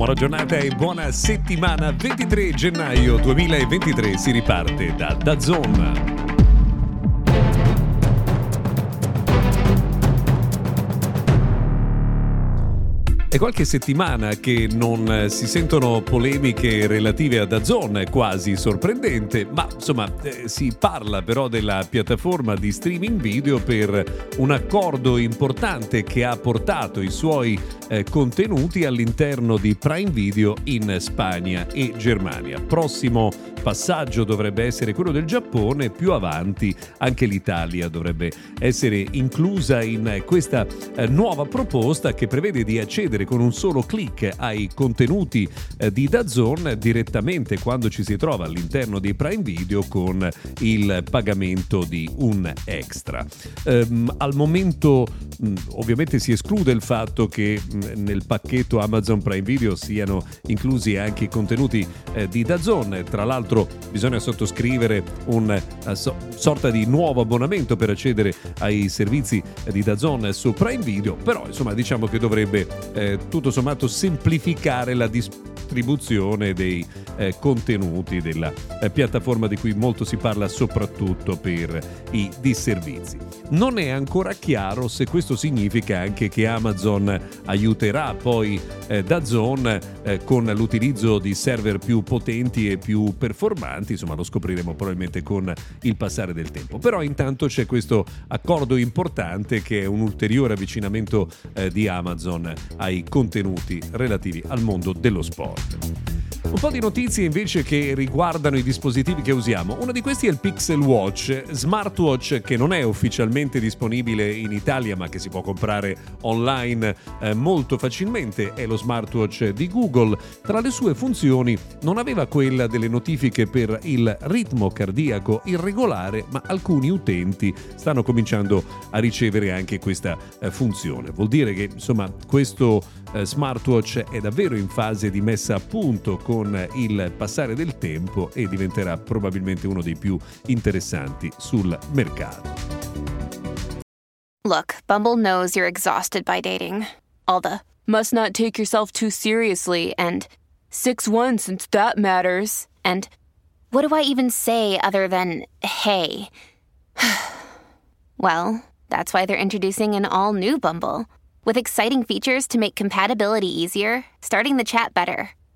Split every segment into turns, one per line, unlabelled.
Buona giornata e buona settimana. 23 gennaio 2023 si riparte da DAZN. È qualche settimana che non si sentono polemiche relative a Dazon, è quasi sorprendente, ma insomma eh, si parla però della piattaforma di streaming video per un accordo importante che ha portato i suoi eh, contenuti all'interno di Prime Video in Spagna e Germania. Prossimo passaggio dovrebbe essere quello del Giappone, più avanti anche l'Italia dovrebbe essere inclusa in questa eh, nuova proposta che prevede di accedere con un solo clic ai contenuti eh, di Dazon direttamente quando ci si trova all'interno di Prime Video con il pagamento di un extra. Um, al momento mh, ovviamente si esclude il fatto che mh, nel pacchetto Amazon Prime Video siano inclusi anche i contenuti eh, di Dazon, tra l'altro bisogna sottoscrivere una eh, so, sorta di nuovo abbonamento per accedere ai servizi di Dazon su Prime Video, però insomma diciamo che dovrebbe eh, tutto sommato semplificare la distribuzione dei eh, contenuti della eh, piattaforma di cui molto si parla soprattutto per i disservizi. Non è ancora chiaro se questo significa anche che Amazon aiuterà poi eh, Dazon eh, con l'utilizzo di server più potenti e più performanti, insomma lo scopriremo probabilmente con il passare del tempo. Però intanto c'è questo accordo importante che è un ulteriore avvicinamento eh, di Amazon ai contenuti relativi al mondo dello sport. って。Un po' di notizie invece che riguardano i dispositivi che usiamo. Uno di questi è il Pixel Watch, smartwatch che non è ufficialmente disponibile in Italia ma che si può comprare online eh, molto facilmente. È lo smartwatch di Google. Tra le sue funzioni non aveva quella delle notifiche per il ritmo cardiaco irregolare, ma alcuni utenti stanno cominciando a ricevere anche questa eh, funzione. Vuol dire che insomma questo eh, smartwatch è davvero in fase di messa a punto con il passare del tempo e diventerà probabilmente uno dei più interessanti sul mercato.
Look, Bumble knows you're exhausted by dating. All the must not take yourself too seriously and 6-1 since that matters. And what do I even say other than hey? well, that's why they're introducing an all new Bumble. With exciting features to make compatibility easier, starting the chat better,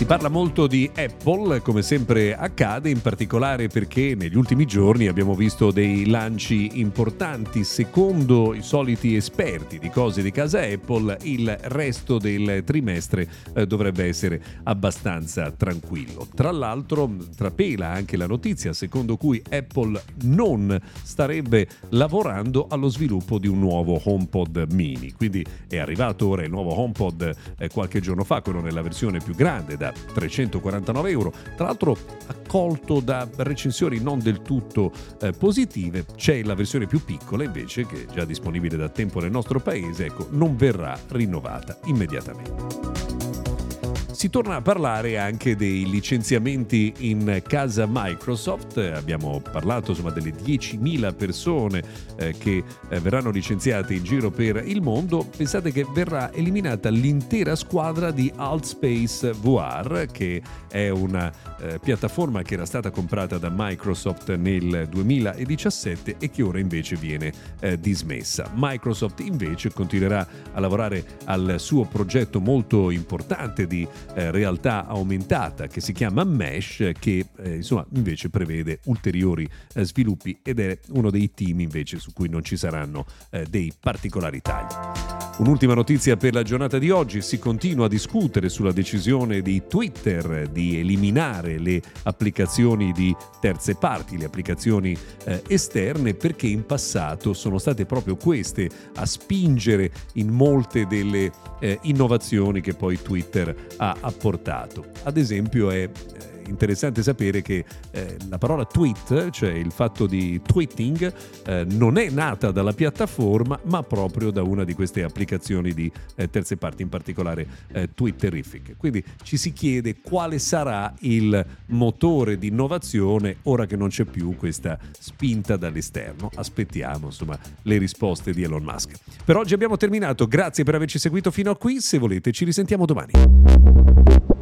Si parla molto di Apple, come sempre accade, in particolare perché negli ultimi giorni abbiamo visto dei lanci importanti. Secondo i soliti esperti di cose di casa Apple, il resto del trimestre eh, dovrebbe essere abbastanza tranquillo. Tra l'altro, trapela anche la notizia secondo cui Apple non starebbe lavorando allo sviluppo di un nuovo HomePod mini. Quindi è arrivato ora il nuovo HomePod eh, qualche giorno fa, quello nella versione più grande da 349 euro. Tra l'altro accolto da recensioni non del tutto eh, positive, c'è la versione più piccola invece che è già disponibile da tempo nel nostro paese, ecco, non verrà rinnovata immediatamente. Si torna a parlare anche dei licenziamenti in casa Microsoft, abbiamo parlato insomma, delle 10.000 persone eh, che eh, verranno licenziate in giro per il mondo, pensate che verrà eliminata l'intera squadra di Altspace VR, che è una eh, piattaforma che era stata comprata da Microsoft nel 2017 e che ora invece viene eh, dismessa. Microsoft invece continuerà a lavorare al suo progetto molto importante di eh, realtà aumentata che si chiama Mesh che eh, insomma invece prevede ulteriori eh, sviluppi ed è uno dei team invece su cui non ci saranno eh, dei particolari tagli. Un'ultima notizia per la giornata di oggi, si continua a discutere sulla decisione di Twitter di eliminare le applicazioni di terze parti, le applicazioni eh, esterne, perché in passato sono state proprio queste a spingere in molte delle eh, innovazioni che poi Twitter ha apportato. Ad esempio è interessante sapere che eh, la parola tweet, cioè il fatto di tweeting, eh, non è nata dalla piattaforma, ma proprio da una di queste applicazioni di eh, terze parti, in particolare eh, Twitterific. Quindi ci si chiede quale sarà il motore di innovazione ora che non c'è più questa spinta dall'esterno. Aspettiamo insomma le risposte di Elon Musk. Per oggi abbiamo terminato, grazie per averci seguito fino a qui, se volete ci risentiamo domani.